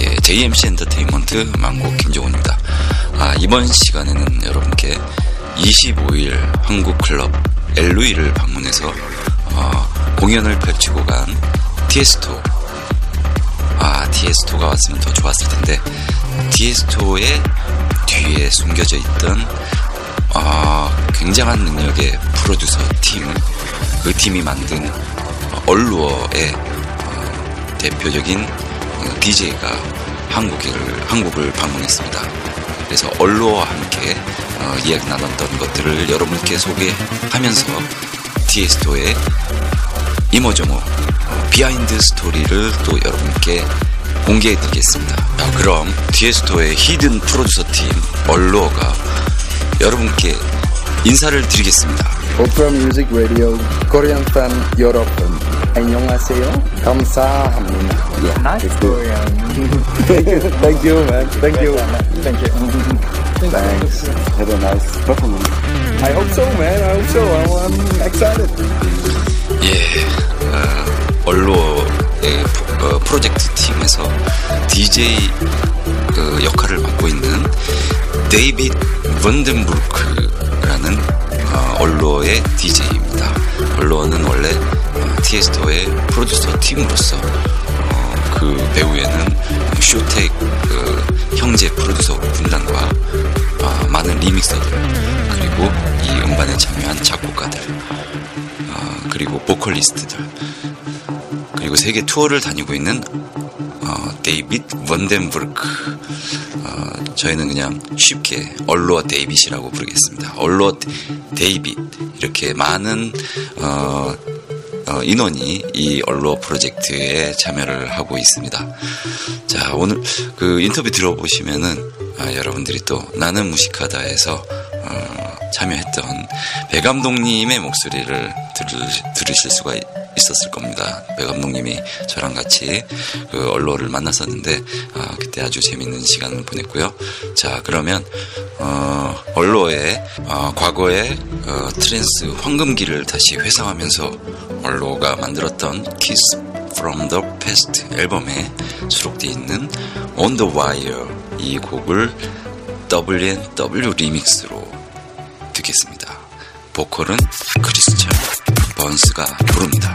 예, JMC 엔터테인먼트 망고 김종훈입니다. 아, 이번 시간에는 여러분께 25일 한국 클럽 엘루이를 방문해서 어, 공연을 펼치고 간 티에스토 아, 티에스토가 왔으면 더 좋았을 텐데 티에스토의 뒤에 숨겨져 있던 어, 굉장한 능력의 프로듀서 팀, 그 팀이 만든 Allure의 어, 대표적인 DJ가 한국을, 한국을 방문했습니다. 그래서 Allure와 함께 어, 이야기 나눴던 것들을 여러분께 소개하면서 티에스토의 이모저모 어, behind story를 또 여러분께 공개해드리겠습니다. 자, 그럼 티에스토의 히든 프로듀서 팀 얼루어가 여러분께 인사를 드리겠습니다. 오프라 뮤직 라디오 코리안 팬 여러분 안녕하세요 감사합니다 yeah, nice Korean thank you thank you man thank you thank you thanks have a nice performance I hope so man I hope so I'm, I'm excited 예, 어, 얼로의 어, 프로젝트 팀에서 DJ 그 역할을 맡고 있는 데이빗 번덴부르크라는 어, 얼로의 DJ입니다. 얼로는 원래 어, 티에스토의 프로듀서 팀으로서 어, 그 배후에는 쇼텍 그 형제 프로듀서 군단과 어, 많은 리믹서들 그리고 이 음반에 참여한 작곡가들 어, 그리고 보컬리스트들 그리고 세계 투어를 다니고 있는 어, 데이빗 원덴부르크 어, 저희는 그냥 쉽게 Allure 데이빗이라고 부르겠습니다. Allure 데이빗 이렇게 많은 어, 어, 인원이 이 Allure 프로젝트에 참여를 하고 있습니다. 자 오늘 그 인터뷰 들어보시면은 아, 여러분들이 또 나는 무식하다에서 어, 참여했던 배 감독님의 목소리를 들으, 들으실 수가 있었을 겁니다. 배 감독님이 저랑 같이 그 Allure를 만났었는데 아, 그때 아주 재밌는 시간을 보냈고요. 자 그러면 어, 언로의 어, 과거의 어, 트랜스 황금기를 다시 회상하면서 Allure가 만들었던 Kiss from the Past 앨범에 수록되어 있는 On the Wire 이 곡을 WNW 리믹스로 듣겠습니다. 보컬은 크리스찬 번스가 부릅니다.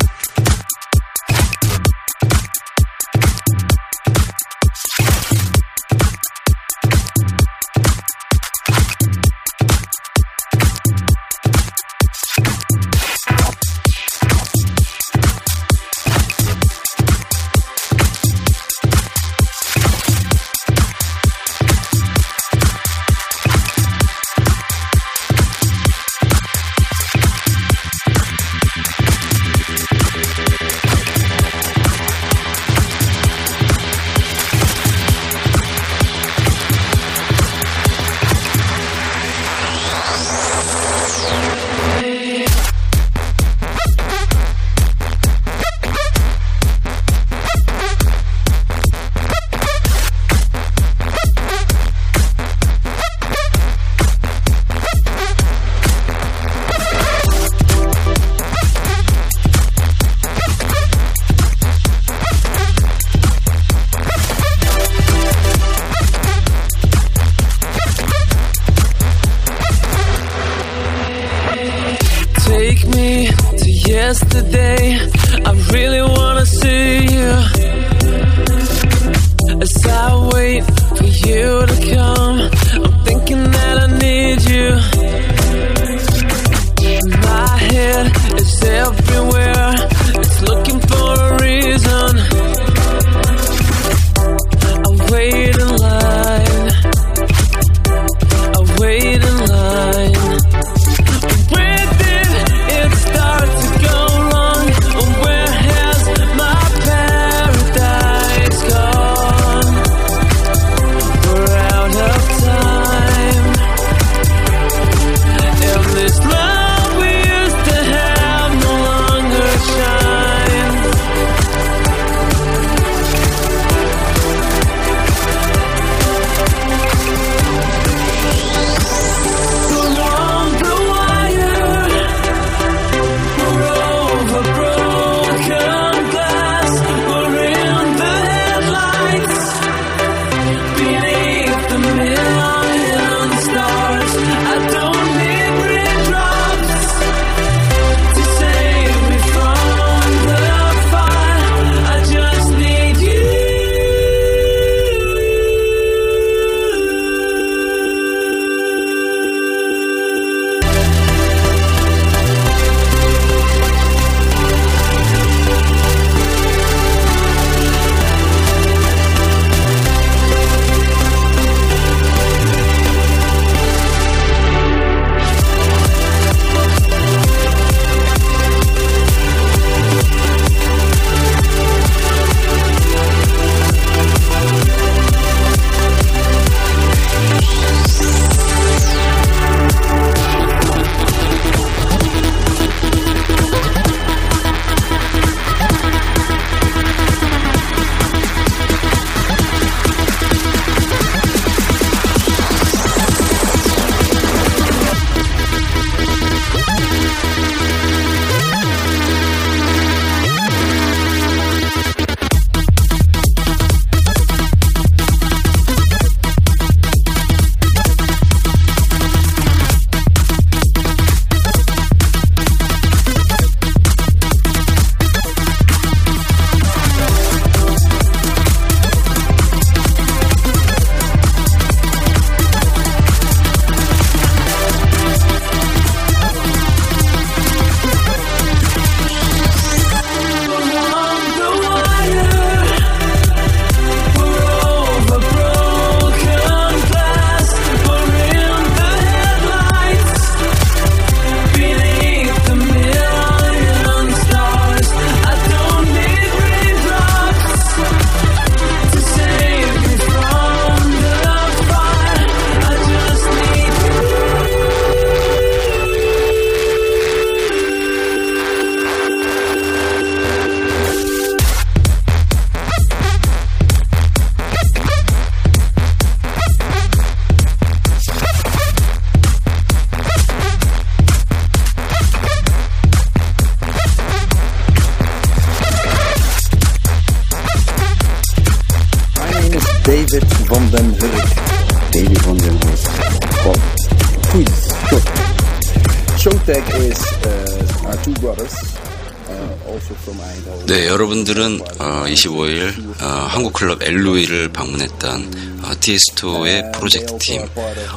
여러분들은 어, 25일 어, 한국 클럽 엘루이를 방문했던 어, 티에스토의 프로젝트 팀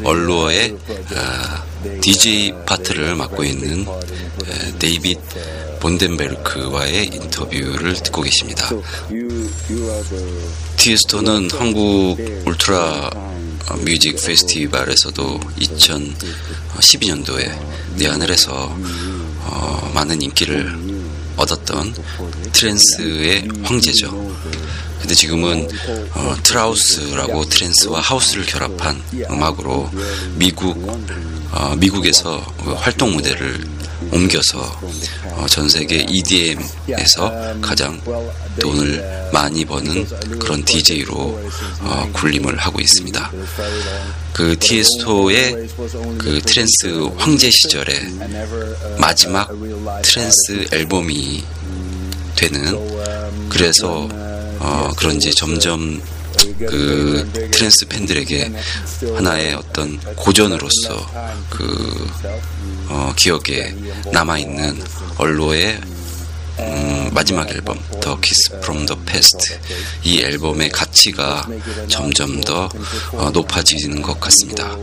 Allure의 어, DJ 파트를 맡고 있는 에, 데이빗 본덴베르크와의 인터뷰를 듣고 계십니다. 티에스토는 한국 울트라 어, 뮤직 페스티벌에서도 2012년도에 내한을 해서 어, 많은 인기를 얻었던 트랜스의 황제죠. 근데 지금은 어, Trouse라고 트랜스와 하우스를 결합한 음악으로 미국 어, 미국에서 그 활동 무대를 옮겨서 어, 전 세계 EDM에서 가장 돈을 많이 버는 그런 DJ로 어, 군림을 하고 있습니다. 그 티에스토의 그 트랜스 황제 시절에 마지막 트랜스 앨범이 되는 그래서 어, 그런지 점점 그 트랜스 팬들에게 하나의 어떤 고전으로서 그 어, 기억에 남아 있는 Allure의 음, 마지막 앨범 The Kiss from the Past 이 앨범의 가치가 점점 더 어, 높아지는 것 같습니다.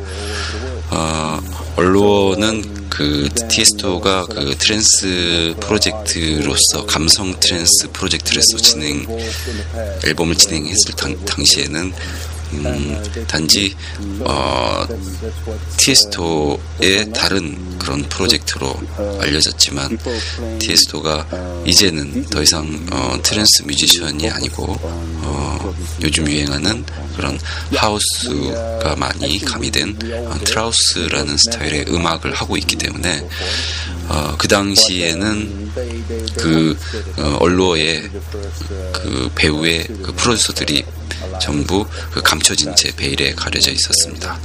어, Allure는 그 티에스토가 그 트랜스 프로젝트로서 감성 트랜스 프로젝트로서 진행 앨범을 진행했을 당, 당시에는 음, 단지 어, 티에스토의 다른 그런 프로젝트로 알려졌지만 티에스토가 이제는 더 이상 어, 트랜스 뮤지션이 아니고 어, 요즘 유행하는 그런 하우스가 많이 가미된 어, Trouse라는 스타일의 음악을 하고 있기 때문에 어, 그 당시에는 그 어, Allure의 그 배후의 그 프로듀서들이 전부 그 감춰진 채 베일에 가려져 있었습니다.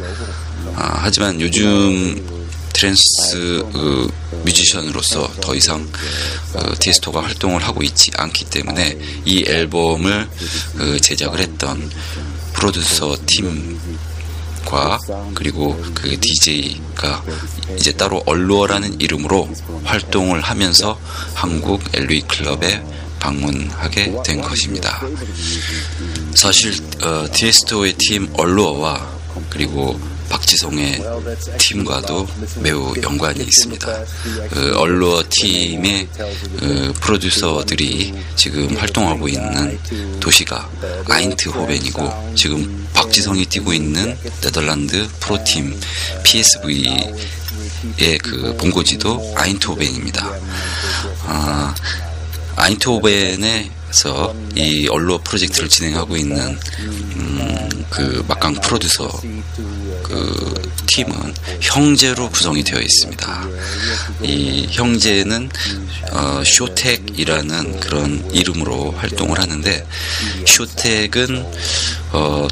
아, 하지만 요즘 트랜스 그 뮤지션으로서 더 이상 그 티에스토가 활동을 하고 있지 않기 때문에 이 앨범을 그 제작을 했던 프로듀서 팀 과 그리고 그 DJ가 이제 따로 얼루어라는 이름으로 활동을 하면서 한국 LA 클럽에 방문하게 된 것입니다. 사실 어, 티에스토의 팀 얼루어와 그리고 박지성의 팀과도 매우 연관이 있습니다. 그 얼루어 팀의 그 프로듀서들이 지금 활동하고 있는 도시가 아인트호벤이고 지금 박지성이 뛰고 있는 네덜란드 프로팀 PSV의 그 본고지도 아인트호벤입니다. 아, 아인트호벤에서 이 언로 프로젝트를 진행하고 있는 음, 그 막강 프로듀서 그 팀은 형제로 구성이 되어 있습니다. 이 형제는 어, 쇼텍이라는 그런 이름으로 활동을 하는데 쇼텍은 어,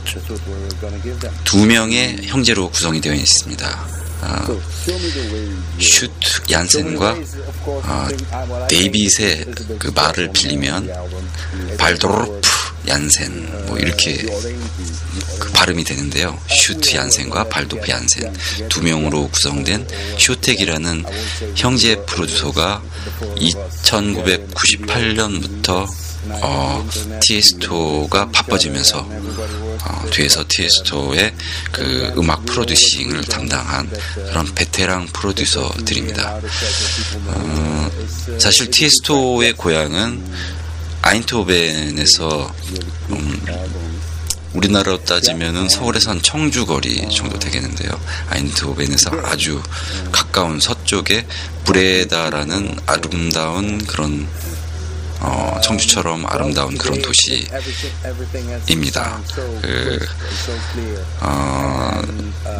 두 명의 형제로 구성이 되어 있습니다. 아, 슈트 얀센과 아, 데이빗의 그 말을 빌리면 발도르프 얀센 뭐 이렇게 그 발음이 되는데요. 슈트 얀센과 발도프 얀센 두 명으로 구성된 쇼텍이라는 형제 프로듀서가 2998년부터 어, 티에스토가 바빠지면서 어, 뒤에서 티에스토의 그 음악 producing을 담당한 그런 베테랑 프로듀서들입니다. 어, 사실 티에스토의 고향은 아인토벤에서 음, 우리나라로 따지면은 서울에서 한 청주 거리 정도 되겠는데요. 아인트호벤에서 아주 가까운 서쪽에 브레다라는 아름다운 그런 어, 청주처럼 아름다운 그런 도시입니다. 그, 어,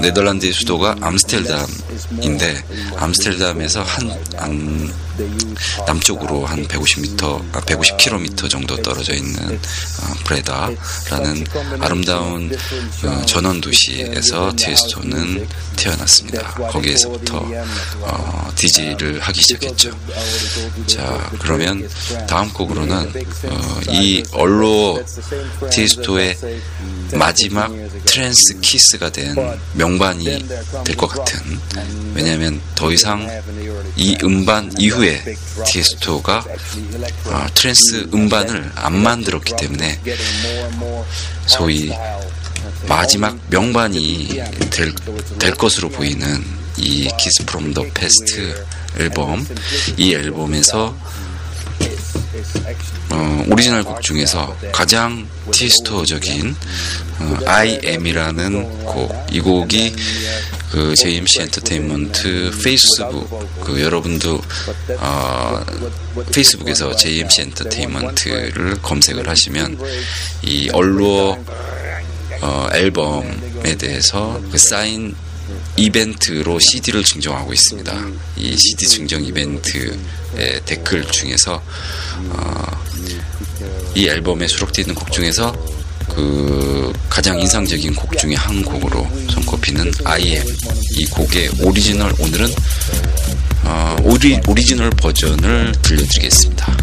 네덜란드의 수도가 암스텔담인데 암스텔담에서 한, 한 남쪽으로 한 150m, 아, 150km 정도 떨어져 있는 어, 브레다라는 아름다운 어, 전원 도시에서 티에스토는 태어났습니다. 거기에서부터 어, DJ를 하기 시작했죠. 자, 그러면 다음 뭐냐면 어, 이 Allure 티에스토의 마지막 trance 키스가 된 명반이 될 것 같은. 왜냐하면 더 이상 이 음반 이후에 티에스토가 어, trance 음반을 안 만들었기 때문에 소위 마지막 명반이 될, 될 것으로 보이는 이 Kiss from the Past 앨범 이 앨범에서 어, 오리지널 곡 중에서 가장 티스토적인 어, I Am이라는 곡. 이 곡이 그 JMC 엔터테인먼트 페이스북 그 여러분도 어, 페이스북에서 JMC 엔터테인먼트를 검색을 하시면 이 얼루어 어, 앨범에 대해서 그 사인 이벤트로 CD를 증정하고 있습니다. 이 CD 증정 이벤트의 댓글 중에서 어, 이 앨범에 수록되어 있는 곡 중에서 그 가장 인상적인 곡 중에 한 곡으로 손꼽히는 I am 이 곡의 오리지널 오늘은 어, 오리, 오리지널 버전을 들려드리겠습니다.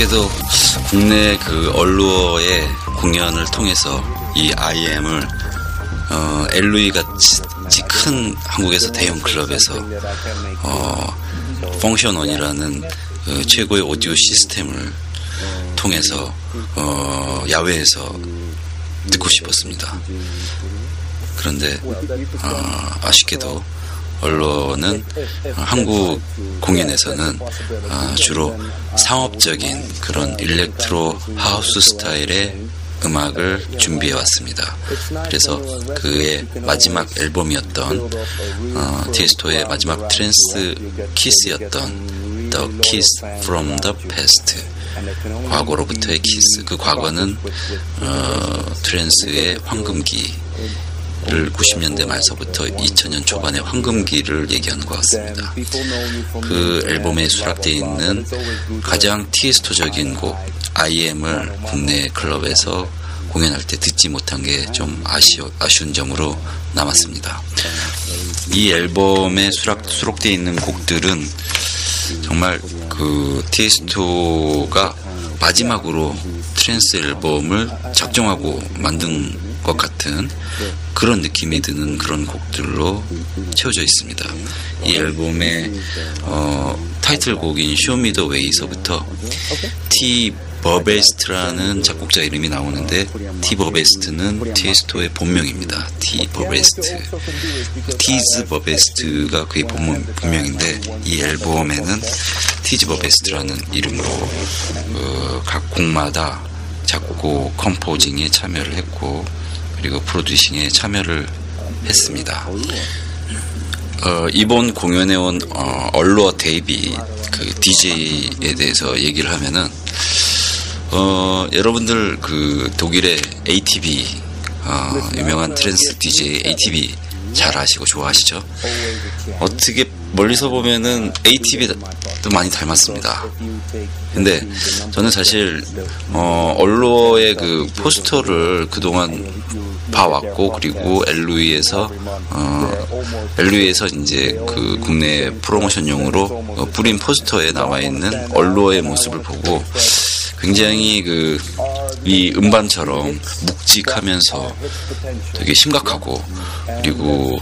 아쉽게도 국내 그 언로의 공연을 통해서 이 IM을 어, LV 같이 큰 한국에서 대형 클럽에서 어, 펑션원이라는 그 최고의 오디오 시스템을 통해서 어, 야외에서 듣고 싶었습니다. 그런데 어, 아쉽게도 언론은 한국 공연에서는 어, 주로 상업적인 그런 electro house 스타일의 음악을 준비해 왔습니다. 그래서 그의 마지막 앨범이었던 어, 티에스토의 마지막 trance 키스였던 The Kiss from the Past 과거로부터의 키스 그 과거는 어, trance의 황금기 를 90년대 말서부터 2000년 초반의 황금기를 얘기하는 것 같습니다. 그 앨범에 수락되어 있는 가장 티에스토적인 곡 IM을 국내 클럽에서 공연할 때 듣지 못한 게 좀 아쉬운 점으로 남았습니다. 이 앨범에 수락, 수록되어 있는 곡들은 정말 그 티에스토가 마지막으로 trance 앨범을 작정하고 만든 것 같은 그런 느낌이 드는 그런 곡들로 채워져 있습니다. 이 앨범의 어, 타이틀곡인 Show Me the Way서부터 티 버베스트라는 작곡자 이름이 나오는데 티 버베스트는 티에스토의 본명입니다. 티 버베스트. 티즈 버베스트가 그의 본명, 본명인데 이 앨범에는 티즈 버베스트라는 이름으로 어, 각 곡마다 작곡, composing에 참여를 했고 그리고 producing에 참여를 했습니다. 어, 이번 공연에 온 어, Allure 데이비 그 DJ에 대해서 얘기를 하면은 어, 여러분들 그 독일의 ATB 어, 유명한 trance DJ ATB 잘 아시고 좋아하시죠? 어떻게 멀리서 보면은 ATV도 많이 닮았습니다. 근데 저는 사실 어, 언로의 그 포스터를 그동안 봐왔고 그리고 엘루이에서 어, 엘루이에서 이제 그 국내 프로모션용으로 어, 뿌린 포스터에 나와 있는 언로의 모습을 보고 굉장히 그 이 음반처럼 묵직하면서 되게 심각하고 그리고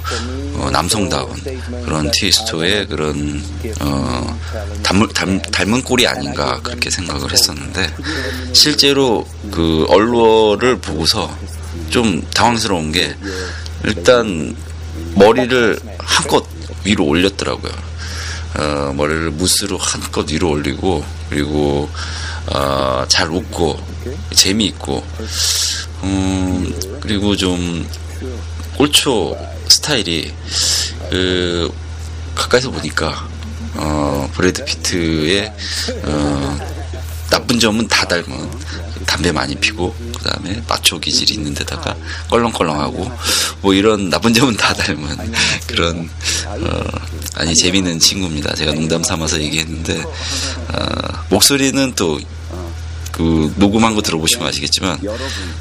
어, 남성다운 그런 티스토의 그런 어, 닮은, 닮, 닮은 꼴이 아닌가 그렇게 생각을 했었는데 실제로 그 얼루어를 보고서 좀 당황스러운 게 일단 머리를 한껏 위로 올렸더라고요. 어, 머리를 무스로 한껏 위로 올리고 그리고 어, 잘 웃고 재미있고 음, 그리고 좀 꼴초 스타일이 그 가까이서 보니까 어, 브래드 피트의 어, 나쁜 점은 다 닮은 담배 많이 피고 그다음에 마초 기질이 있는 데다가 껄렁껄렁하고 뭐 이런 나쁜 점은 다 닮은 그런 어, 아니 재미있는 친구입니다. 제가 농담 삼아서 얘기했는데 어, 목소리는 또 그 녹음한 거 들어보시면 아시겠지만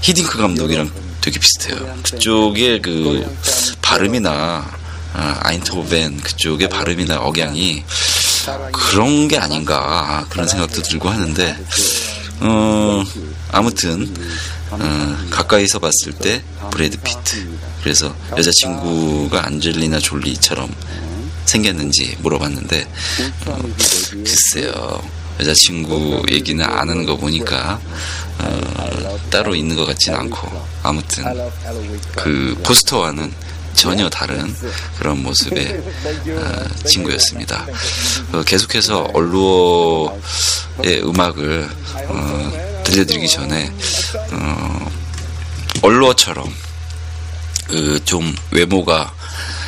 히딩크 감독이랑 되게 비슷해요. 그쪽의 그 발음이나 아, 인토벤 그쪽의 발음이나 억양이 그런 게 아닌가 그런 생각도 들고 하는데 어, 아무튼 어, 가까이서 봤을 때 브래드 피트 그래서 여자친구가 안젤리나 졸리처럼 생겼는지 물어봤는데 어, 글쎄요 여자친구 얘기는 안 하는 거 보니까 어, 따로 있는 것 같지는 않고 아무튼 그 포스터와는 전혀 다른 그런 모습의 어, 친구였습니다. 어, 계속해서 얼루어의 음악을 어, 들려드리기 전에 어, 얼루어처럼 그좀 외모가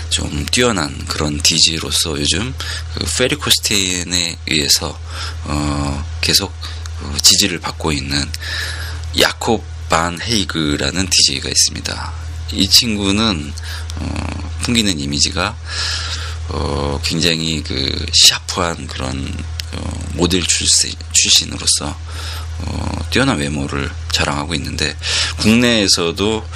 좀 뛰어난 그런 DJ로서 요즘 그 페리 코스테인에 의해서 어, 계속 어, 지지를 받고 있는 야콥 반 헤이그라는 DJ가 있습니다. 이 친구는 어, 풍기는 이미지가 어, 굉장히 그 샤프한 그런 어, 모델 출신, 출신으로서 어, 뛰어난 외모를 자랑하고 있는데 국내에서도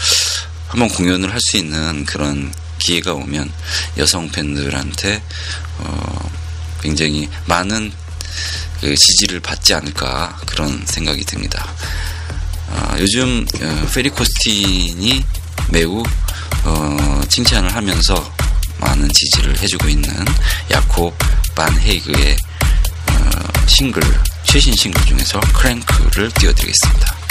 한번 공연을 할 수 있는 그런 기회가 오면 여성 팬들한테 어, 굉장히 많은 그 지지를 받지 않을까 그런 생각이 듭니다. 어, 요즘 어, 페리 코스틴이 매우 어, 칭찬을 하면서 많은 지지를 해주고 있는 야콥 반 헤이그의 어, 싱글 최신 싱글 중에서 크랭크를 띄워드리겠습니다.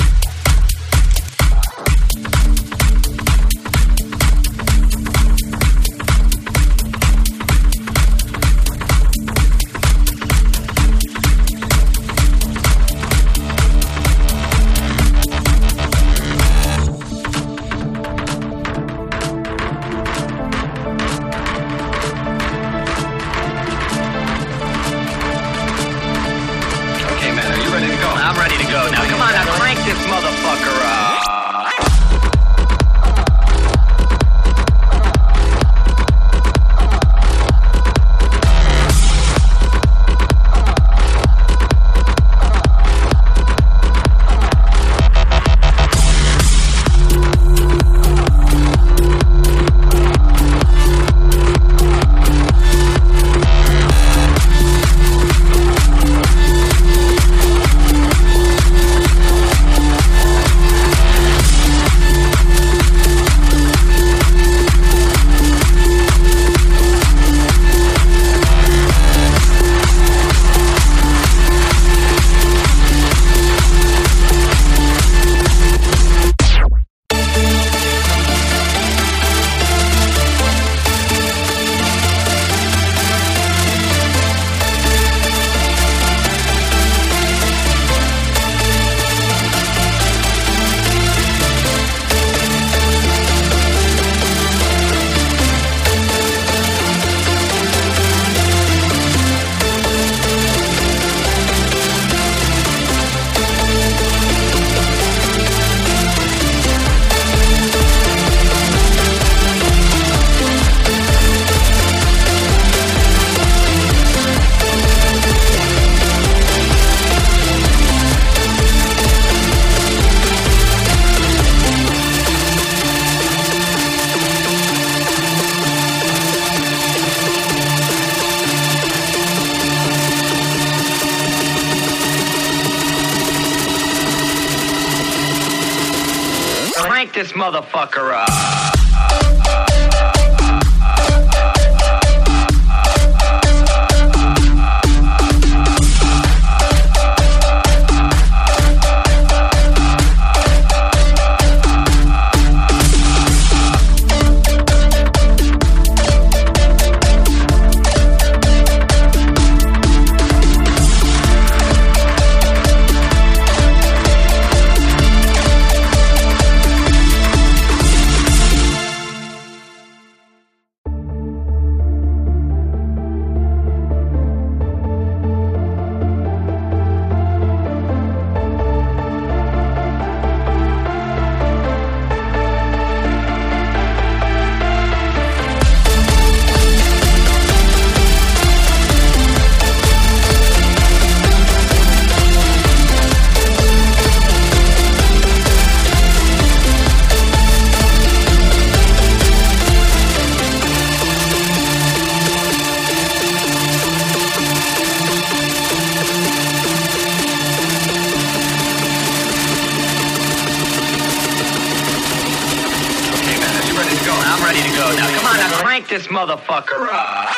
Motherfucker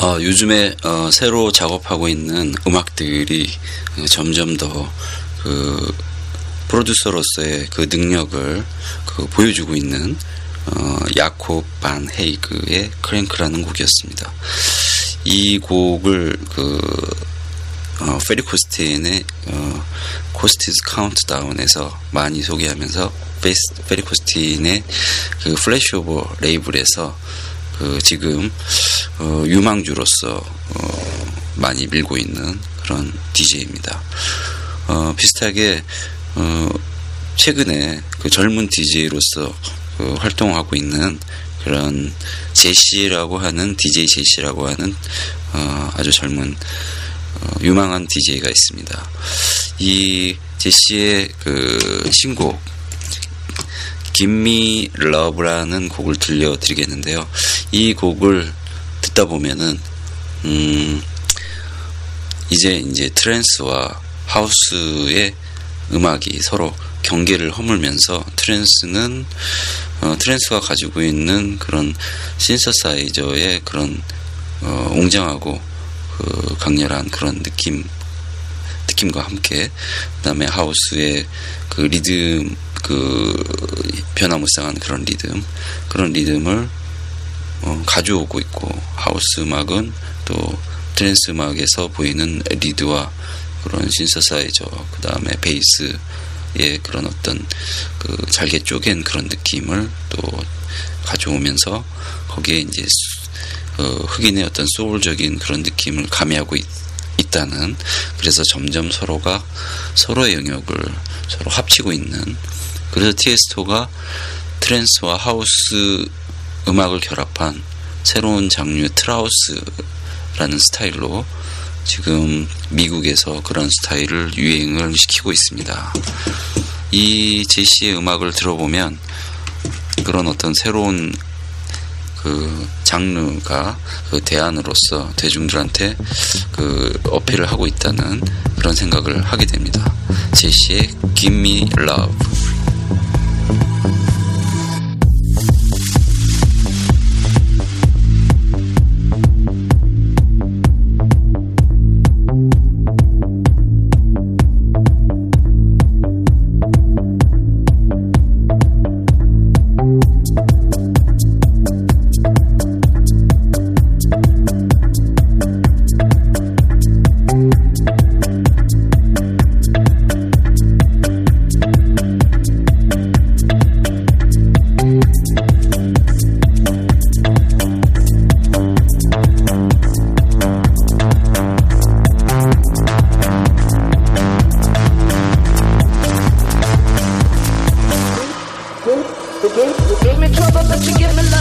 어, 요즘에 어, 새로 작업하고 있는 음악들이 어, 점점 더 그 프로듀서로서의 그 능력을 그 보여주고 있는 어, 야콥 반 헤이그의 Crank라는 곡이었습니다. 이 곡을 그 어, 페리 코스틴의 어, Corsten's Countdown에서 많이 소개하면서 페리 코스틴의 그 Flashover 레이블에서 그 지금 어, 유망주로서 어, 많이 밀고 있는 그런 DJ입니다. 어, 비슷하게 어, 최근에 그 젊은 DJ로서 그 활동하고 있는 그런 제시라고 하는 DJ 제시라고 하는 어, 아주 젊은 어, 유망한 DJ가 있습니다. 이 제시의 그 신곡 Gimme Love라는 곡을 들려드리겠는데요. 이 곡을 듣다 보면은 음 이제 이제 trance와 house의 음악이 서로 경계를 허물면서 trance는 어, trance가 가지고 있는 그런 신서사이저의 그런 어, 웅장하고 그 강렬한 그런 느낌 느낌과 함께 그다음에 house의 그 리듬 그 변화무쌍한 그런 리듬 그런 리듬을 어, 가져오고 있고 하우스 음악은 또 trance 음악에서 보이는 lead와 그런 신서사이저 그 다음에 베이스의 그런 어떤 그 잘게 쪼갠 그런 느낌을 또 가져오면서 거기에 이제 어, 흑인의 어떤 소울적인 그런 느낌을 가미하고 있, 있다는 그래서 점점 서로가 서로의 영역을 서로 합치고 있는 그래서 티에스토가 트랜스와 하우스 음악을 결합한 새로운 장르의 트라우스라는 스타일로 지금 미국에서 그런 스타일을 유행을 시키고 있습니다. 이 제시의 음악을 들어보면 그런 어떤 새로운 그 장르가 그 대안으로서 대중들한테 그 어필을 하고 있다는 그런 생각을 하게 됩니다. 제시의 Give Me Love. to give me love.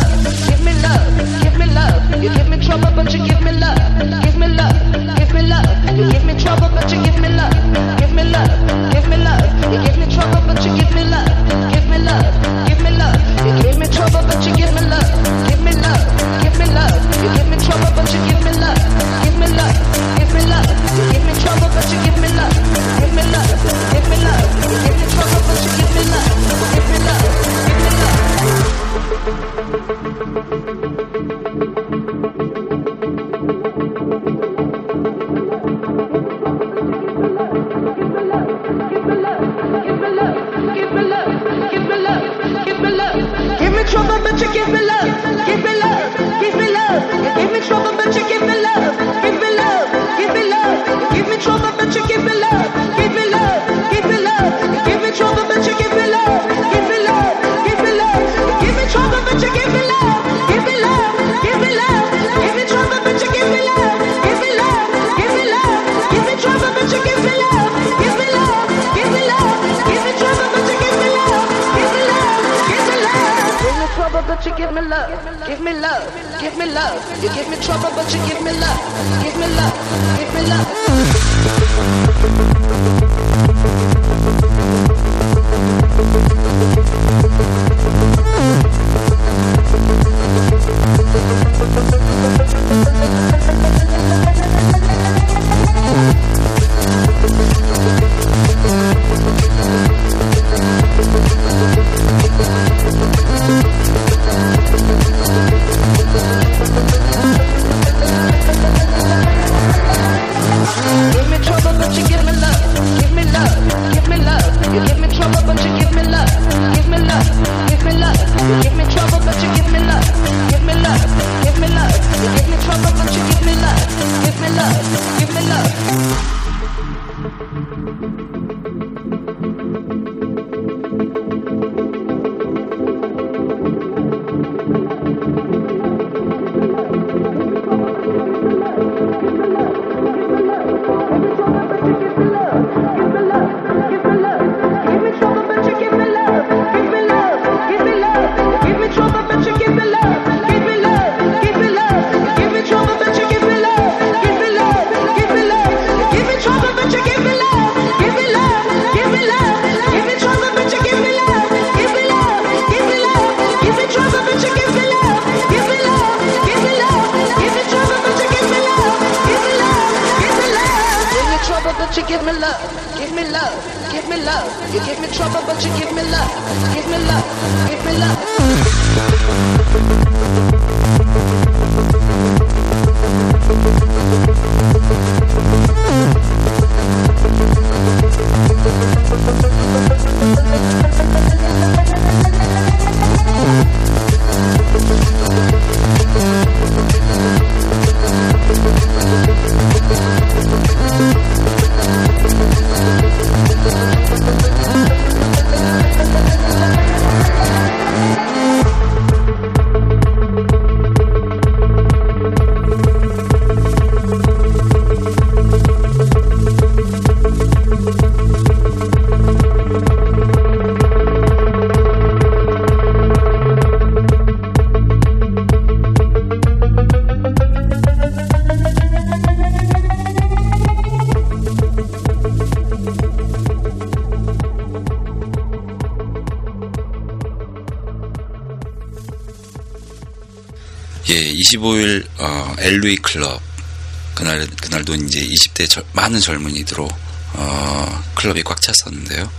20대 절- 많은 젊은이들로 어, 클럽이 꽉 찼었는데요.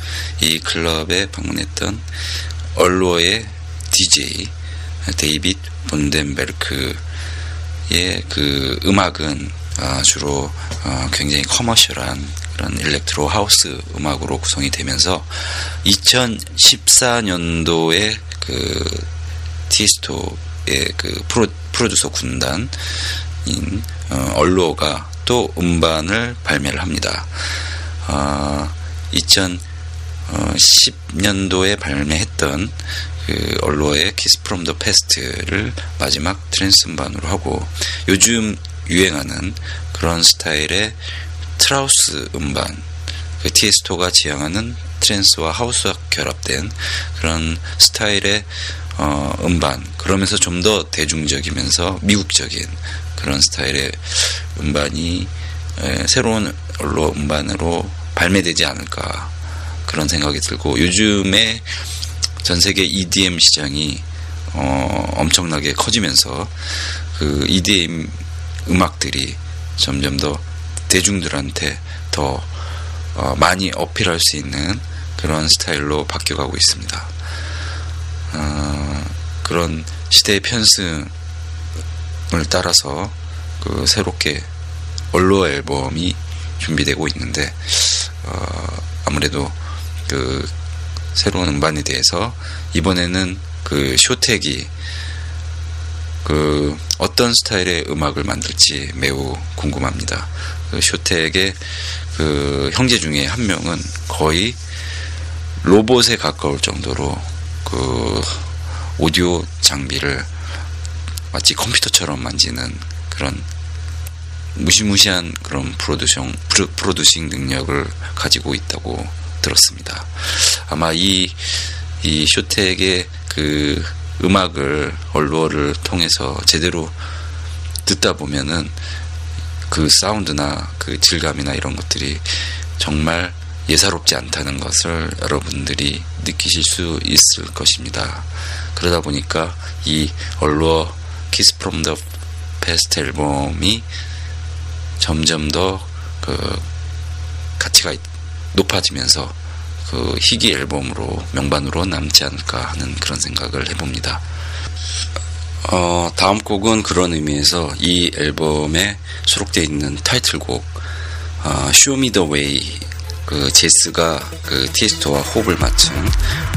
이 클럽에 방문했던 얼로의 DJ 데이빗 본덴베르크의 그 음악은 어, 주로 어, 굉장히 commercial한 그런 electro house 음악으로 구성이 되면서 2014년도에 그 티스토의 그 프로, 프로듀서 군단인 어, Allure가 또 음반을 발매를 합니다. 어, 2010년도에 발매했던 그 Allure의 Kiss from the Past를 마지막 trance 음반으로 하고 요즘 유행하는 그런 스타일의 trouse 음반 그 티에스토가 지향하는 trance와 house와 결합된 그런 스타일의 어, 음반 그러면서 좀 더 대중적이면서 미국적인 그런 스타일의 음반이 에, 새로운 언로 음반으로 발매되지 않을까 그런 생각이 들고 요즘에 전 세계 EDM 시장이 어, 엄청나게 커지면서 그 EDM 음악들이 점점 더 대중들한테 더 어, 많이 어필할 수 있는 그런 스타일로 바뀌어가고 있습니다. 어, 그런 시대의 편승을 따라서 그 새롭게 얼로 앨범이 준비되고 있는데 어, 아무래도 그 새로운 음반에 대해서 이번에는 그 쇼텍이 그 어떤 스타일의 음악을 만들지 매우 궁금합니다. 그 쇼텍의 그 형제 중에 한 명은 거의 로봇에 가까울 정도로 그 오디오 장비를 마치 컴퓨터처럼 만지는 그런 무시무시한 그런 프로듀싱, 프로, 프로듀싱 능력을 가지고 있다고 들었습니다. 아마 이, 이 쇼텍의 그 음악을 얼로어를 통해서 제대로 듣다 보면은 그 사운드나 그 질감이나 이런 것들이 정말 예사롭지 않다는 것을 여러분들이 느끼실 수 있을 것입니다. 그러다 보니까 이 얼로어 키스 프롬 더 베스트 앨범이 점점 더 그 가치가 높아지면서 그 희귀 앨범으로 명반으로 남지 않을까 하는 그런 생각을 해봅니다. 어, 다음 곡은 그런 의미에서 이 앨범에 수록되어 있는 타이틀곡 어, Show Me the Way 그 제스가 그 티에스토와 호흡을 맞춘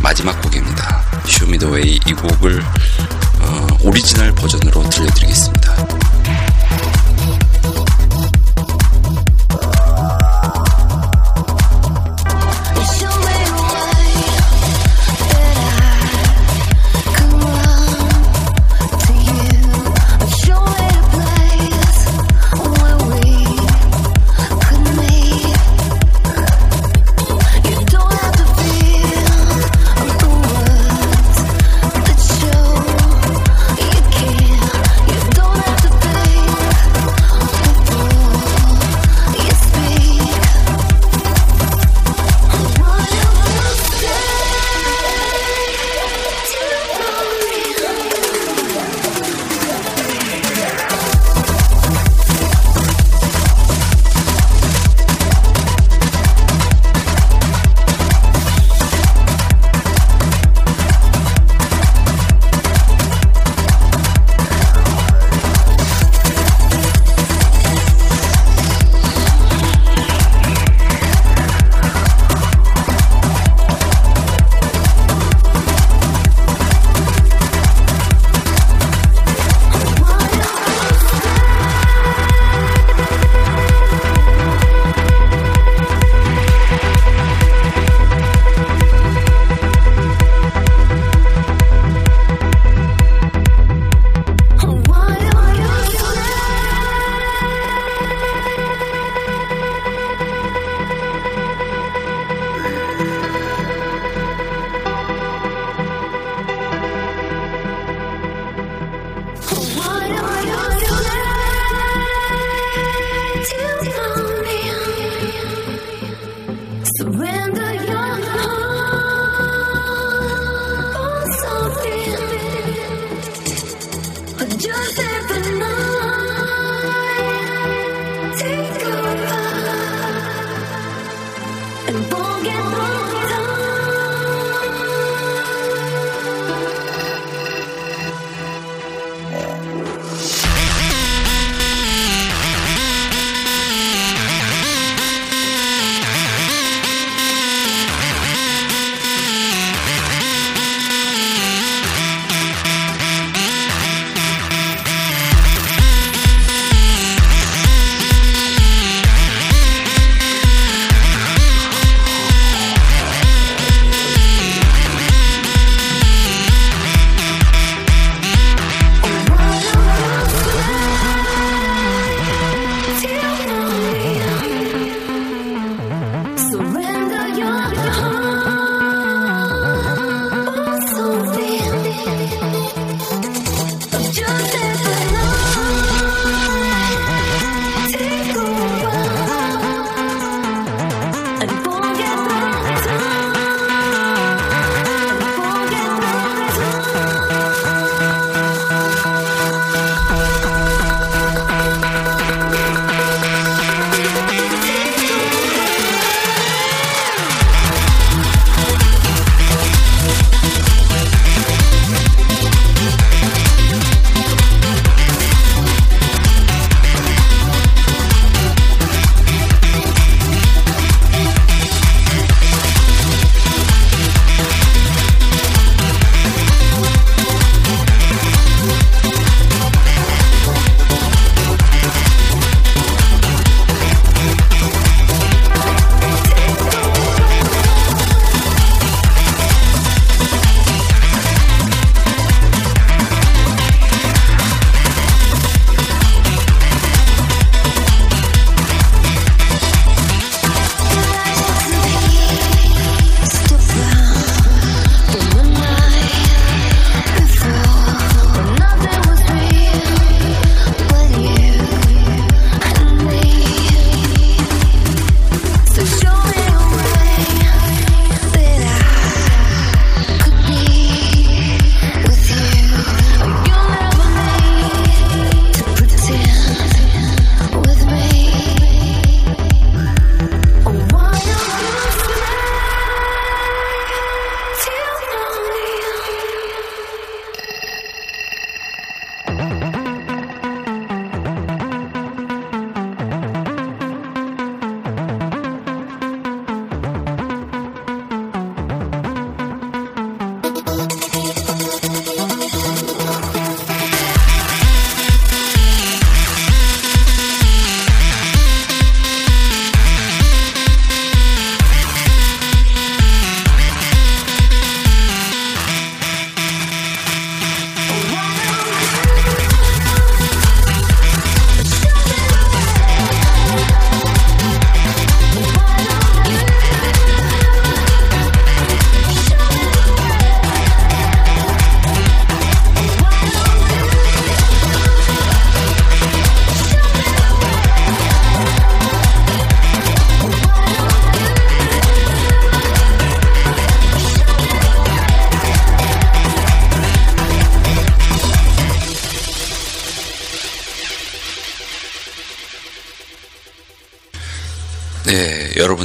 마지막 곡입니다. Show Me the Way 이 곡을 어, 오리지널 버전으로 들려드리겠습니다.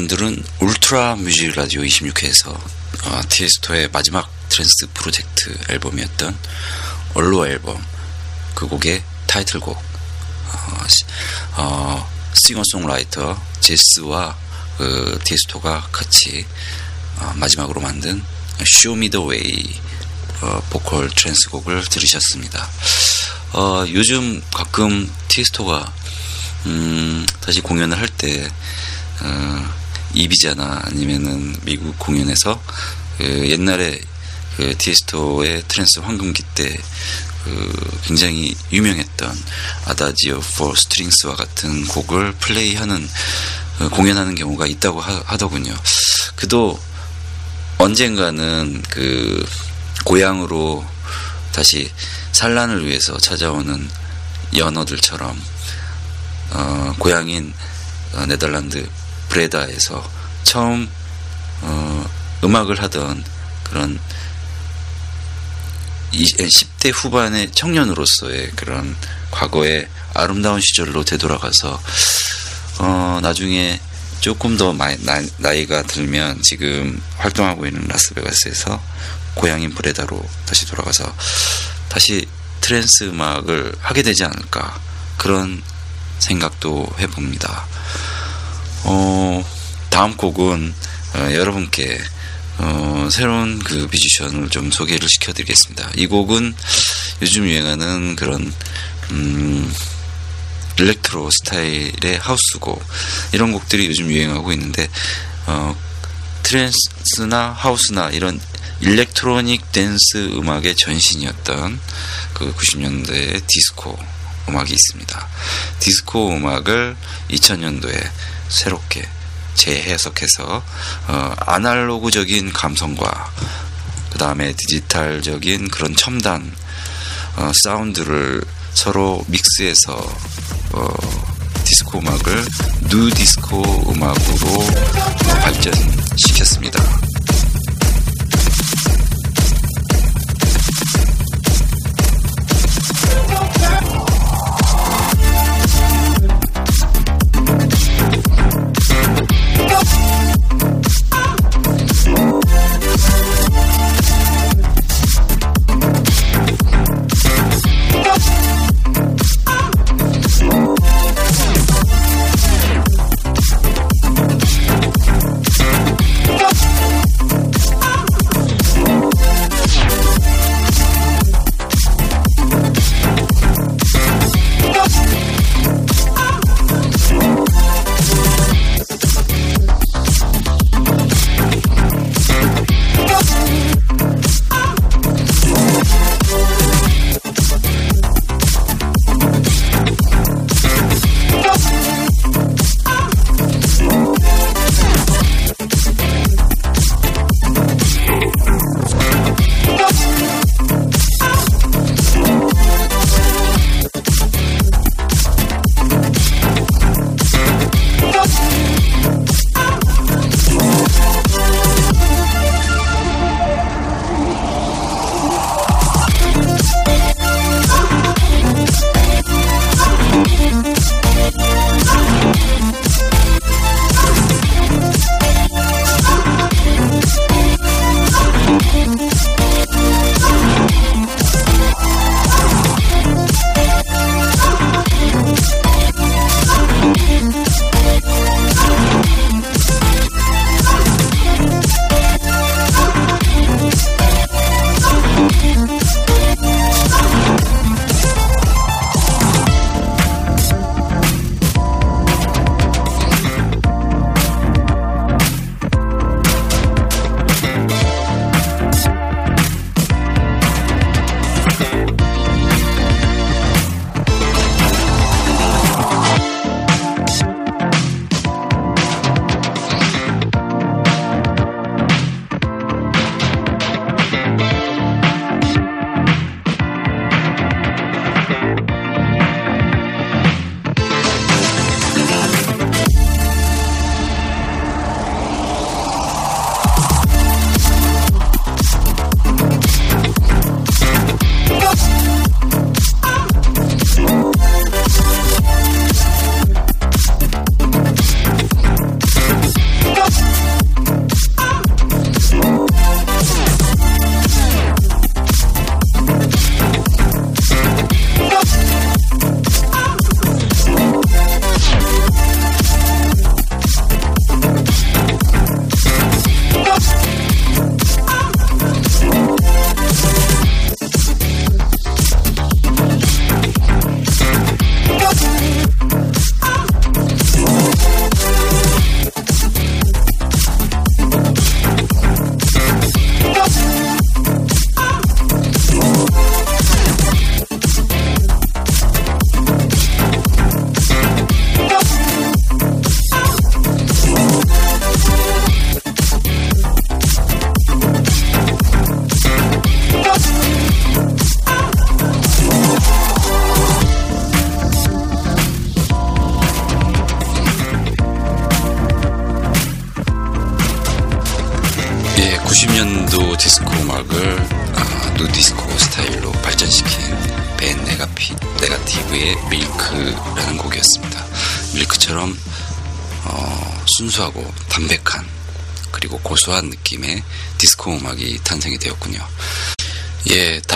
여러분들은 울트라 뮤직 라디오 26회에서 어, 티에스토의 마지막 트랜스 프로젝트 앨범이었던 Allure 앨범 그 곡의 타이틀곡 어, 시- 어, 싱어송라이터 제스와 그 티에스토가 같이 어, 마지막으로 만든 Show Me the Way 어, 보컬 트랜스 곡을 들으셨습니다. 어, 요즘 가끔 티에스토가 음, 다시 공연을 할 때, 어, 이비자나 아니면은 미국 공연에서 그 옛날에 그 티에스토의 트랜스 황금기 때 그 굉장히 유명했던 Adagio for Strings와 같은 곡을 플레이하는 어, 공연하는 경우가 있다고 하, 하더군요. 그도 언젠가는 그 고향으로 다시 산란을 위해서 찾아오는 연어들처럼 어, 고향인 어, 네덜란드 브레다에서 처음 어, 음악을 하던 그런 이- 10대 후반의 청년으로서의 그런 과거의 아름다운 시절로 되돌아가서 어, 나중에 조금 더 마- 나, 나이가 들면 지금 활동하고 있는 라스베가스에서 고향인 브레다로 다시 돌아가서 다시 트랜스 음악을 하게 되지 않을까 그런 생각도 해봅니다. 어, 다음 곡은 어, 여러분께 어, 새로운 그 뮤지션을 좀 소개를 시켜드리겠습니다. 이 곡은 요즘 유행하는 그런 음, 일렉트로 스타일의 하우스곡 이런 곡들이 요즘 유행하고 있는데 어, 트랜스나 하우스나 이런 일렉트로닉 댄스 음악의 전신이었던 그 90년대의 디스코 음악이 있습니다. 디스코 음악을 2000년도에 새롭게 재해석해서 어, 아날로그적인 감성과 그 다음에 디지털적인 그런 첨단 어, 사운드를 서로 믹스해서 어, 디스코 음악을 누 디스코 음악으로 어, 발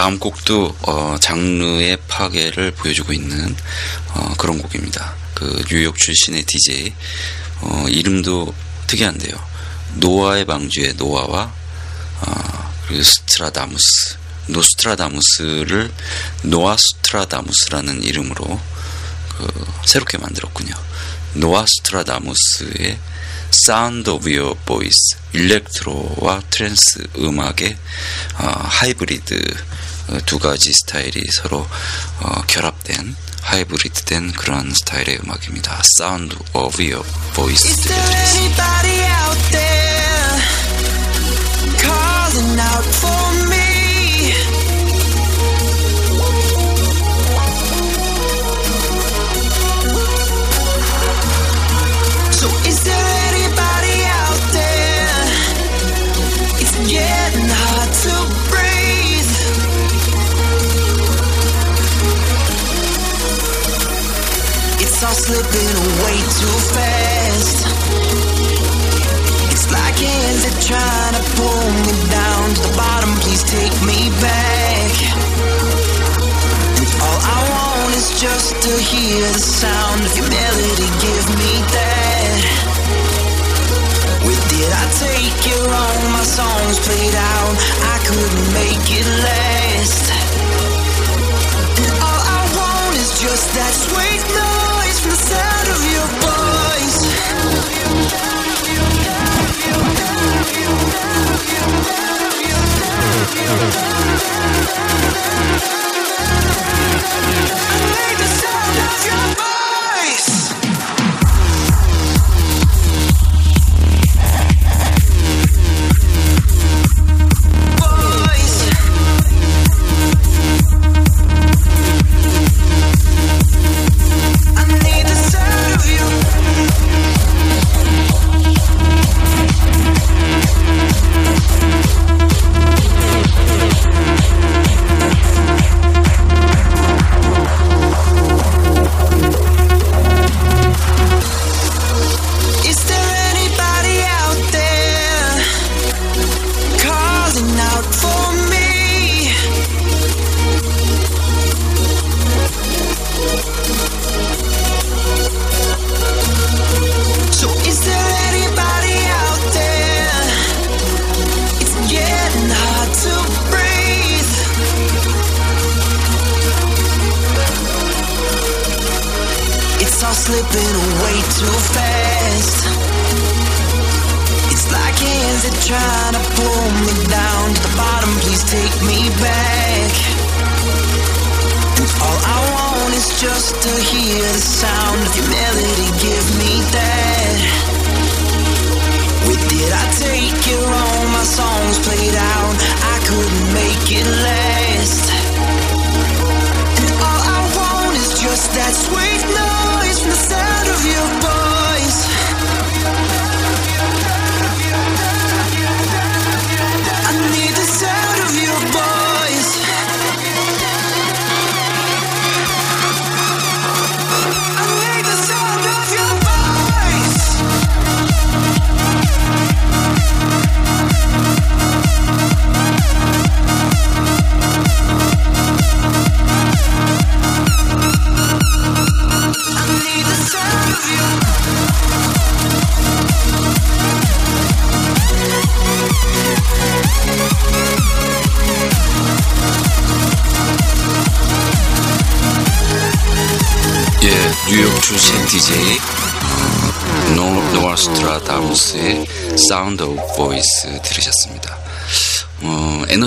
다음 곡도 어, 장르의 파괴를 보여주고 있는 어, 그런 곡입니다. 그 뉴욕 출신의 DJ 어, 이름도 특이한데요. 노아의 방주의 노아와 어, 그리고 스트라다무스 노스트라다무스를 노아스트라다무스라는 이름으로 그 새롭게 만들었군요. 노아스트라다무스의 Sound of Your Voice 일렉트로와 트랜스 음악의 어, 하이브리드 어, 두 가지 스타일이 서로 어, 결합된 하이브리드된 그런 스타일의 음악입니다. Sound of Your Voice 들려드리겠습니다. Away too fast. It's like hands are trying to pull me down to the bottom. Please take me back. All I want is just to hear the sound of your melody. Give me that. Where did I take you wrong? My songs played out. I couldn't make it last. And all I want is just that sweet noise from the sound of your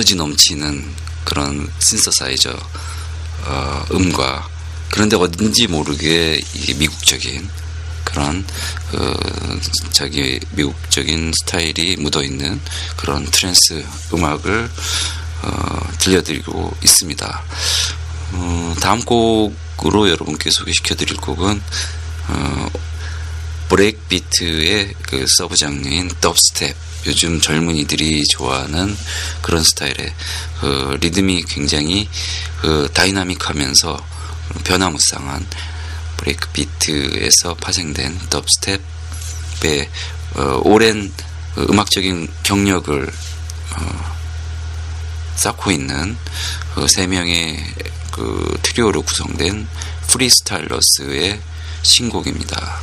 에너지 넘치는 그런 신서사이저 어, 음과 그런데 어딘지 모르게 이게 미국적인 그런 그 자기 미국적인 스타일이 묻어 있는 그런 트랜스 음악을 어, 들려드리고 있습니다. 어, 다음 곡으로 여러분께 소개시켜 드릴 곡은 어, 브레이크 비트의 그 서브 장르인 덥스텝 요즘 젊은이들이 좋아하는 그런 스타일의 그 리듬이 굉장히 그 다이나믹하면서 변화무쌍한 브레이크 비트에서 파생된 덥스텝의 어, 오랜 그 음악적인 경력을 어, 쌓고 있는 그 세 명의 그 트리오로 구성된 프리스타일러스의 신곡입니다.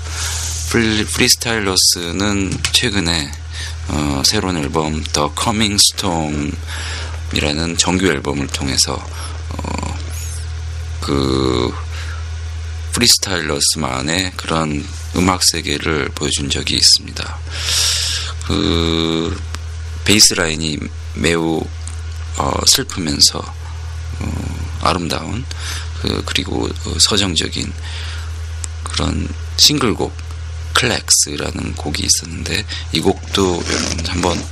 프리, 프리스타일러스는 최근에 어, 새로운 앨범 The Coming Storm이라는 정규 앨범을 통해서 어, 그 프리스타일러스만의 그런 음악 세계를 보여준 적이 있습니다. 그 베이스 라인이 매우 어, 슬프면서 어, 아름다운 그, 그리고 어, 서정적인 그런 싱글곡 Cracks라는 곡이 있었는데 이 곡도 한번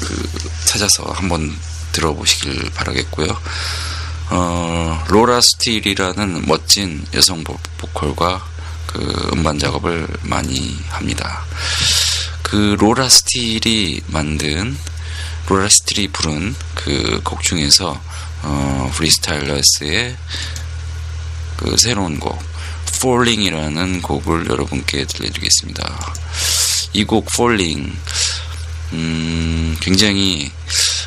그 찾아서 한번 들어보시길 바라겠고요. 어, 로라 스틸이라는 멋진 여성 보, 보컬과 그 음반 작업을 많이 합니다. 그 로라 스틸이 만든 로라 스틸이 부른 그 곡 중에서 어, 프리스타일러스의 그 새로운 곡 Falling이라는 곡을 여러분께 들려드리겠습니다. 이 곡 Falling 음, 굉장히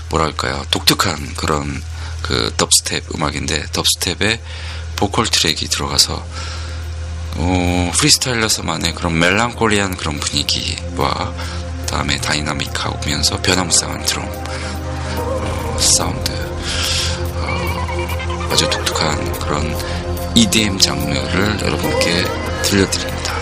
뭐랄까요 독특한 그런 그 덥스텝 음악인데 덥스텝에 보컬 트랙이 들어가서 어, 프리스타일러스만의 그런 멜랑콜리한 그런 분위기와 다음에 다이나믹하면서 변화무쌍한 드럼 어, 사운드 어, 아주 독특한 그런 EDM 장르를 여러분께 들려드립니다.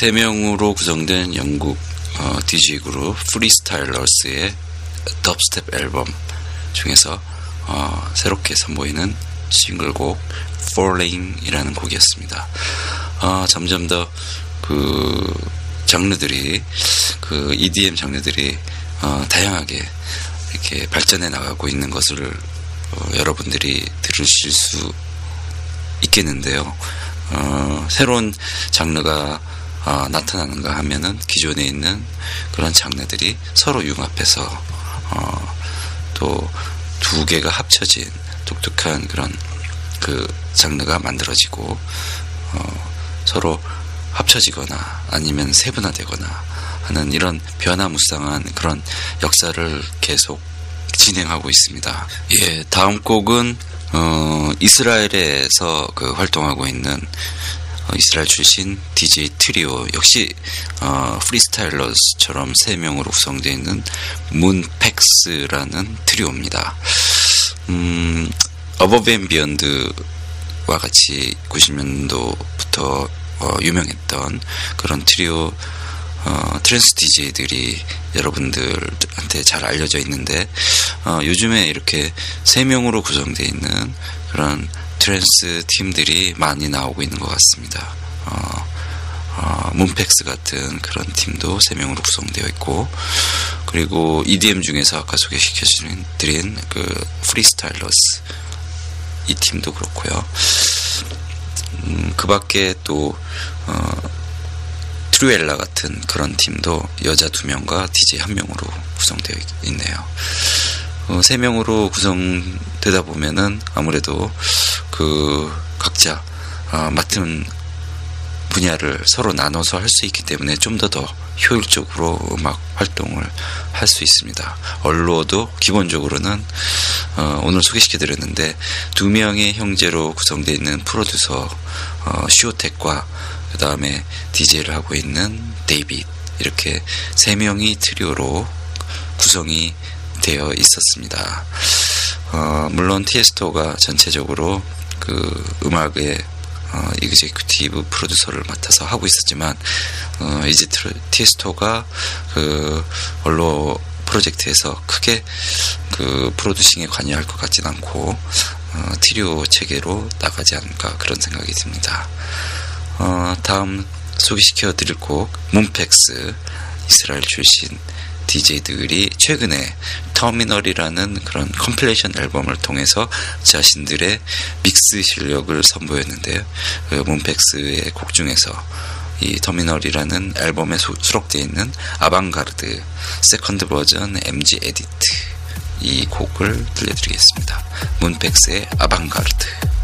3명으로 구성된 영국 어, DJ 그룹 프리스타일러스의 덥스텝 앨범 중에서 어, 새롭게 선보이는 싱글곡 Falling이라는 곡이었습니다. 어, 점점 더 그 장르들이 그 EDM 장르들이 어, 다양하게 이렇게 발전해 나가고 있는 것을 어, 여러분들이 들으실 수 있겠는데요. 어, 새로운 장르가 어, 나타나는가 하면은 기존에 있는 그런 장르들이 서로 융합해서 어, 또 두 개가 합쳐진 독특한 그런 그 장르가 만들어지고 어, 서로 합쳐지거나 아니면 세분화되거나 하는 이런 변화무쌍한 그런 역사를 계속 진행하고 있습니다. 예, 다음 곡은 어, 이스라엘에서 그 활동하고 있는 어, 이스라엘 출신 DJ 트리오 역시 어, 프리스타일러스처럼 세 명으로 구성되어 있는 문팩스라는 트리오입니다. 음, Above & Beyond와 같이 90년도부터 어, 유명했던 그런 트리오 어, 트랜스 DJ들이 여러분들한테 잘 알려져 있는데 어, 요즘에 이렇게 세 명으로 구성되어 있는 그런 트랜스 팀들이 많이 나오고 있는 것 같습니다. 어, 어, 문팩스 같은 그런 팀도 세 명으로 구성되어 있고 그리고 EDM 중에서 아까 소개시켜드린 그 프리스타일러스 이 팀도 그렇고요. 음, 그 밖에 또 어, 트루엘라 같은 그런 팀도 여자 두 명과 DJ 한 명으로 구성되어 있네요. 어, 세 명으로 구성되다 보면은 아무래도 그 각자 어, 맡은 분야를 서로 나눠서 할 수 있기 때문에 좀더더 효율적으로 음악 활동을 할 수 있습니다. 언로도 기본적으로는 어, 오늘 소개시켜 드렸는데 두 명의 형제로 구성되어 있는 프로듀서 어, 쇼텍과 그 다음에 DJ를 하고 있는 데이빗 이렇게 세 명이 트리오로 구성이 되어 있었습니다. 어, 물론 티에스토가 전체적으로 그 음악의 어, executive producer를 맡아서 하고 있었지만 어, 이제 티에스토가 그 Allure 프로젝트에서 크게 그 프로듀싱에 관여할 것 같진 않고 어, 트리오 체계로 나가지 않을까 그런 생각이 듭니다. 어, 다음 소개시켜 드릴 곡 몬팩스 이스라엘 출신 DJ들이 최근에 터미널이라는 그런 컴필레이션 앨범을 통해서 자신들의 믹스 실력을 선보였는데요. 그 몬팩스의 곡 중에서 이 터미널이라는 앨범에 소, 수록되어 있는 아방가르드 second version MG edit 이 곡을 들려드리겠습니다. 몬팩스의 아방가르드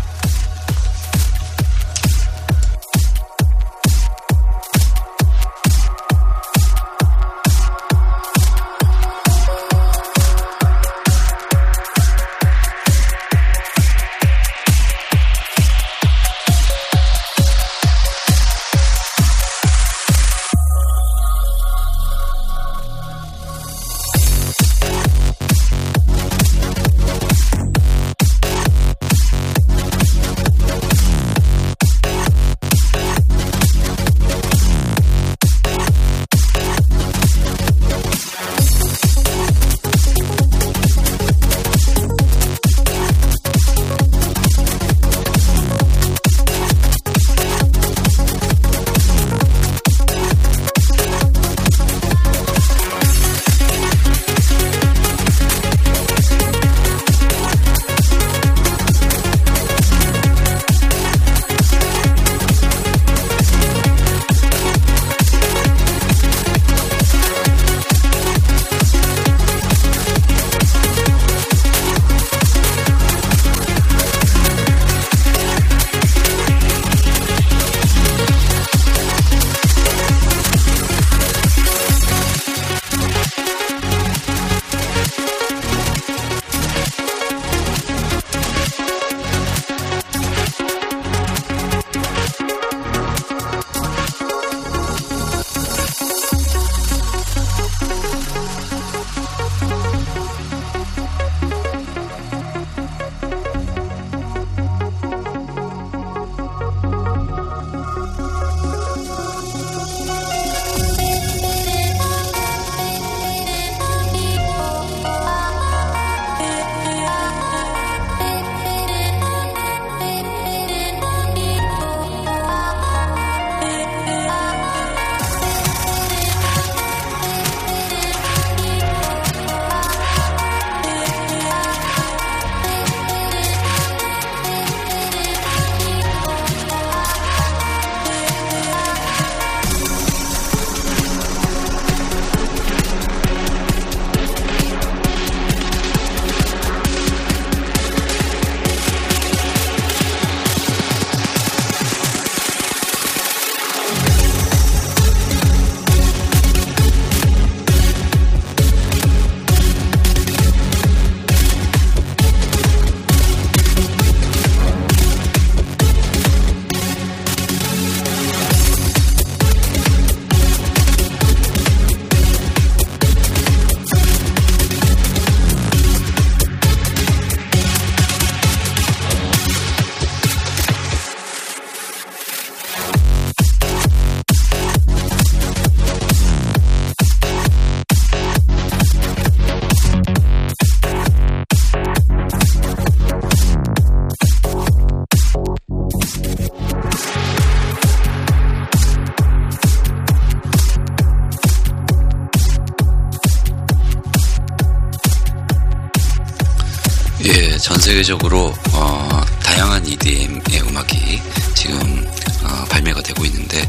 세계적으로 어, 다양한 EDM의 음악이 지금 어, 발매가 되고 있는데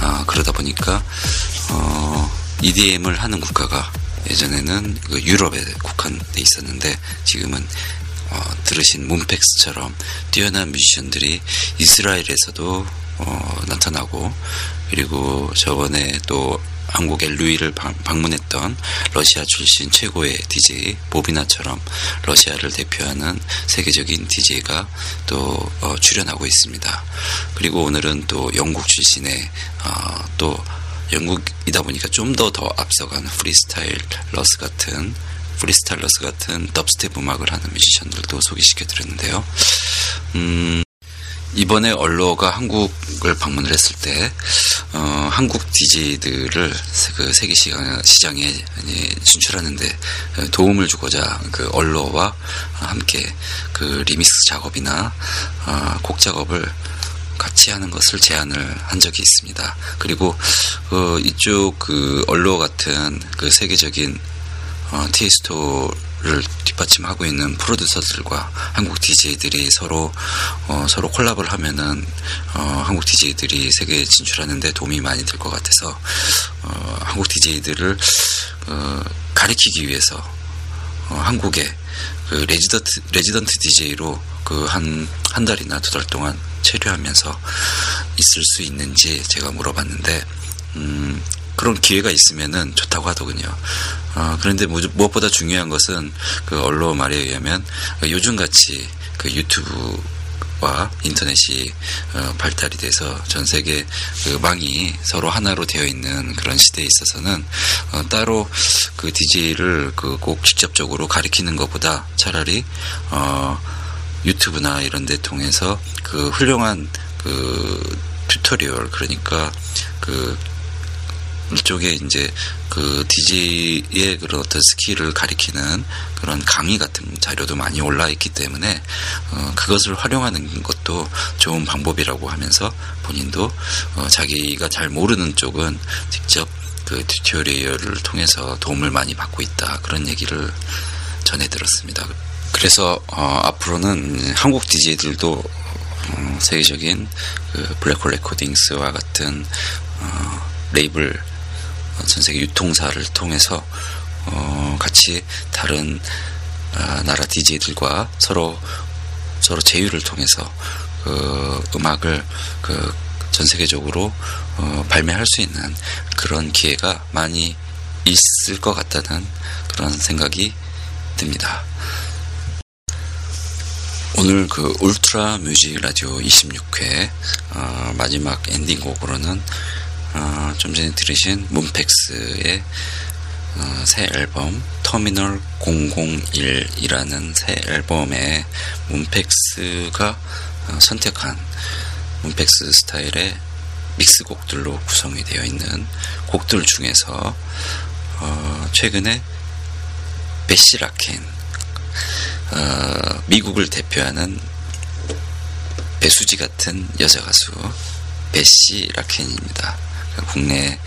어, 그러다 보니까 EDM을 하는 국가가 예전에는 그 유럽에 국한돼 있었는데 지금은 어, 들으신 문펙스처럼 뛰어난 뮤지션들이 이스라엘에서도 어, 나타나고 그리고 저번에 또 한국의 루이를 방문했던 러시아 출신 최고의 DJ 보비나처럼 러시아를 대표하는 세계적인 DJ가 또 어, 출연하고 있습니다. 그리고 오늘은 또 영국 출신의 어, 또 영국이다 보니까 좀 더더 앞서간 Freestylers 같은 Freestylers 같은 dubstep 음악을 하는 뮤지션들도 소개시켜 드렸는데요. 음, 이번에 Allure가 한국을 방문을 했을 때 어, 한국 DJ들을 그 세계 시장에 진출하는데 도움을 주고자 그 얼로와 함께 그 리믹스 작업이나 어, 곡 작업을 같이 하는 것을 제안을 한 적이 있습니다. 그리고 어, 이쪽 그 얼로 같은 그 세계적인 어, 티스토 를 뒷받침하고 있는 프로듀서들과 한국 DJ들이 서로 어, 서로 콜라보를 하면은 어, 한국 DJ들이 세계에 진출하는데 도움이 많이 될 것 같아서 어, 한국 DJ들을 어, 가리키기 위해서 어, 한국의 그 resident resident DJ로 그 한 한 달이나 두 달 동안 체류하면서 있을 수 있는지 제가 물어봤는데 음, 그런 기회가 있으면은 좋다고 하더군요. 어, 그런데 무엇보다 중요한 것은 그 언론 말에 의하면 요즘 같이 그 유튜브 와 인터넷이 어, 발달이 돼서 전 세계 그 망이 서로 하나로 되어 있는 그런 시대에 있어서는 어, 따로 그 DJ를 그 꼭 직접적으로 가리키는 것보다 차라리 어, 유튜브나 이런 데 통해서 그 훌륭한 그 tutorial 그러니까 그 일종의 이제 그 DJ의 그런 어떤 skill을 가리키는 그런 강의 같은 자료도 많이 올라 있기 때문에 어, 그것을 활용하는 것도 좋은 방법이라고 하면서 본인도 어, 자기가 잘 모르는 쪽은 직접 그 tutorial을 통해서 도움을 많이 받고 있다 그런 얘기를 전해 들었습니다. 그래서 어, 앞으로는 한국 DJ들도 어, 세계적인 그 블랙홀 레코딩스와 같은 어, 레이블 어, 전 세계 유통사를 통해서 어, 같이 다른 어, 나라 DJ들과 서로 서로 제휴를 통해서 그 음악을 그 전 세계적으로 어, 발매할 수 있는 그런 기회가 많이 있을 것 같다는 그런 생각이 듭니다. 오늘 그 울트라 뮤직 라디오 26회 어, 마지막 엔딩곡으로는 어, 좀 전에 들으신 문펙스의 어, 새 앨범 터미널 001이라는 새 앨범에 문펙스가 어, 선택한 문펙스 스타일의 믹스곡들로 구성이 되어 있는 곡들 중에서 어, 최근에 베시라켄 어, 미국을 대표하는 배수지 같은 여자 가수 베시 라켄입니다. 국내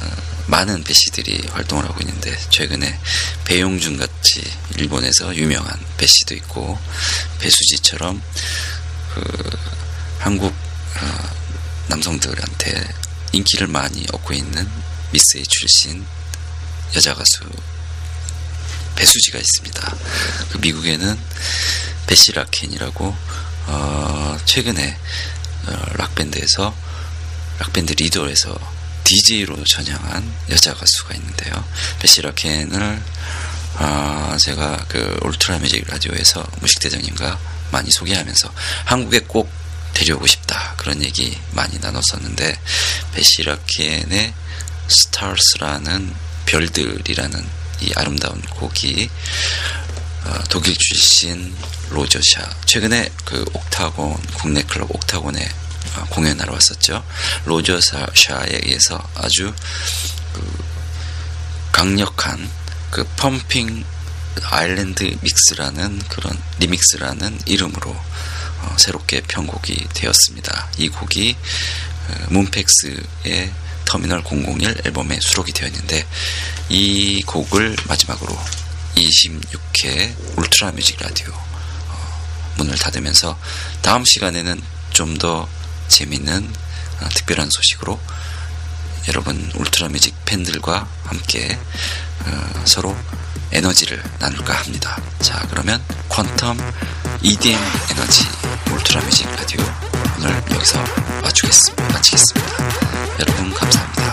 어, 많은 배시들이 활동을 하고 있는데 최근에 배용준 같이 일본에서 유명한 배시도 있고 배수지처럼 그 한국 어, 남성들한테 인기를 많이 얻고 있는 miss A 출신 여자 가수 배수지가 있습니다. 그 미국에는 베시 라킨이라고 어, 최근에 어, 락밴드에서 락밴드 리더에서 DJ로 전향한 여자 가수가 있는데요. 베시 라킨을 어, 제가 그 울트라 뮤직 라디오에서 무식대장님과 많이 소개하면서 한국에 꼭 데려오고 싶다 그런 얘기 많이 나눴었는데 베시 라킨의 Stars라는 별들이라는 이 아름다운 곡이 어, 독일 출신 로저 샤 최근에 그 옥타곤 국내 클럽 옥타곤에 어, 공연하러 왔었죠. 로저 샤에 의해서 아주 그 강력한 그 Pumping Island Mix라는 그런 remix라는 이름으로 어, 새롭게 편곡이 되었습니다. 이 곡이 어, 문펙스의 터미널 001 앨범에 수록이 되어 있는데 이 곡을 마지막으로 26회 울트라 뮤직 라디오 문을 닫으면서 다음 시간에는 좀더 재밌는 어, 특별한 소식으로 여러분 울트라 뮤직 팬들과 함께 어, 서로 에너지를 나눌까 합니다. 자, 그러면 퀀텀 EDM 에너지 울트라 뮤직 라디오 오늘 여기서 마치겠습니다. 마치겠습니다. 여러분 감사합니다.